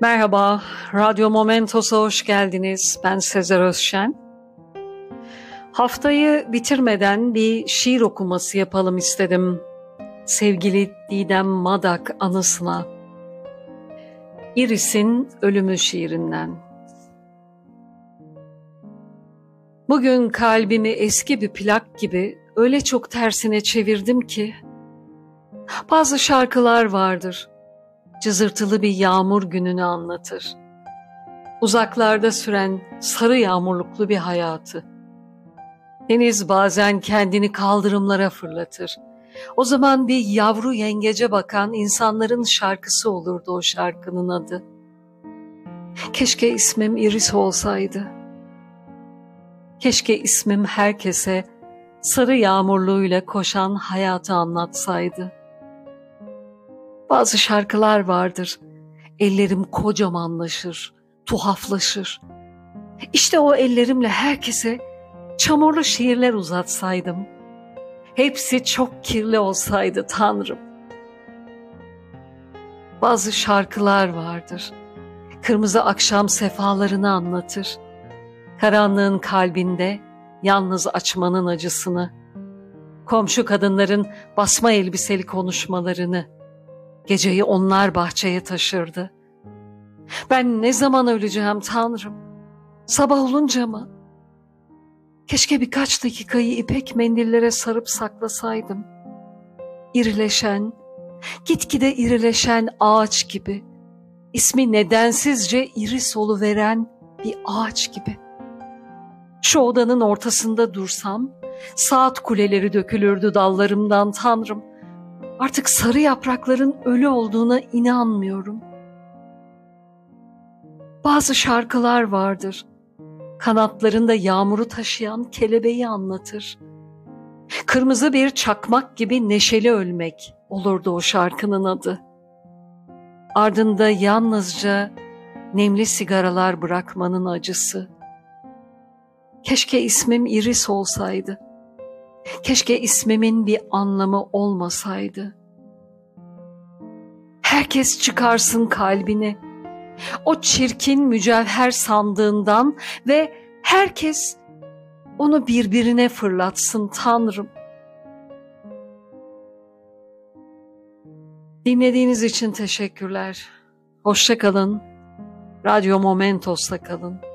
Merhaba, Radyo Momentos'a hoş geldiniz. Ben Sezer Özşen. Haftayı bitirmeden bir şiir okuması yapalım istedim. Sevgili Didem Madak anısına. Iris'in Ölümü şiirinden. Bugün kalbimi eski bir plak gibi öyle çok tersine çevirdim ki bazı şarkılar vardır cızırtılı bir yağmur gününü anlatır. Uzaklarda süren sarı yağmurluklu bir hayatı. Deniz bazen kendini kaldırımlara fırlatır. O zaman bir yavru yengece bakan insanların şarkısı olurdu o şarkının adı. Keşke ismim Iris olsaydı. Keşke ismim herkese sarı yağmurluğuyla koşan hayatı anlatsaydı. Bazı şarkılar vardır. Ellerim kocamanlaşır, tuhaflaşır. İşte o ellerimle herkese çamurlu şiirler uzatsaydım. Hepsi çok kirli olsaydı Tanrım. Bazı şarkılar vardır. Kırmızı akşam sefalarını anlatır. Karanlığın kalbinde yalnız açmanın acısını, komşu kadınların basma elbiseli konuşmalarını, Geceyi onlar bahçeye taşırdı. Ben ne zaman öleceğim Tanrım? Sabah olunca mı? Keşke birkaç dakikayı ipek mendillere sarıp saklasaydım. İrileşen, gitgide irileşen ağaç gibi, ismi nedensizce iri solu veren bir ağaç gibi. Şu odanın ortasında dursam, saat kuleleri dökülürdü dallarımdan Tanrım. Artık sarı yaprakların ölü olduğuna inanmıyorum. Bazı şarkılar vardır. Kanatlarında yağmuru taşıyan kelebeği anlatır. Kırmızı bir çakmak gibi neşeli ölmek olurdu o şarkının adı. Ardında yalnızca nemli sigaralar bırakmanın acısı. Keşke ismim Iris olsaydı. Keşke ismimin bir anlamı olmasaydı. Herkes çıkarsın kalbini. O çirkin mücevher sandığından ve herkes onu birbirine fırlatsın Tanrım. Dinlediğiniz için teşekkürler. Hoşça kalın. Radyo Momentos'ta kalın.